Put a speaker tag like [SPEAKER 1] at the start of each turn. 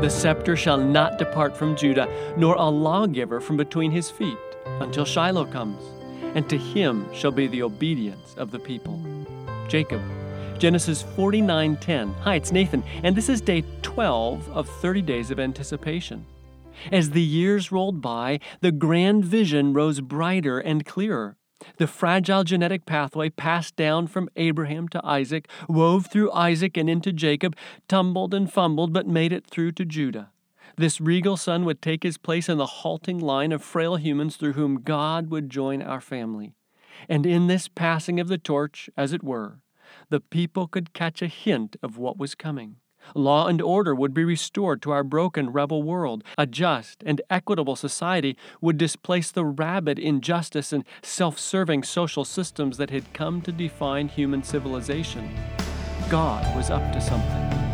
[SPEAKER 1] The scepter shall not depart from Judah, nor a lawgiver from between his feet, until Shiloh comes, and to him shall be the obedience of the people. Jacob. Genesis 49:10. Hi, it's Nathan, and this is day 12 of 30 days of anticipation. As the years rolled by, the grand vision rose brighter and clearer. The fragile genetic pathway passed down from Abraham to Isaac, wove through Isaac and into Jacob, tumbled and fumbled, but made it through to Judah. This regal son would take his place in the halting line of frail humans through whom God would join our family. And in this passing of the torch, as it were, the people could catch a hint of what was coming. Law and order would be restored to our broken rebel world. A just and equitable society would displace the rabid injustice and self serving social systems that had come to define human civilization. God was up to something.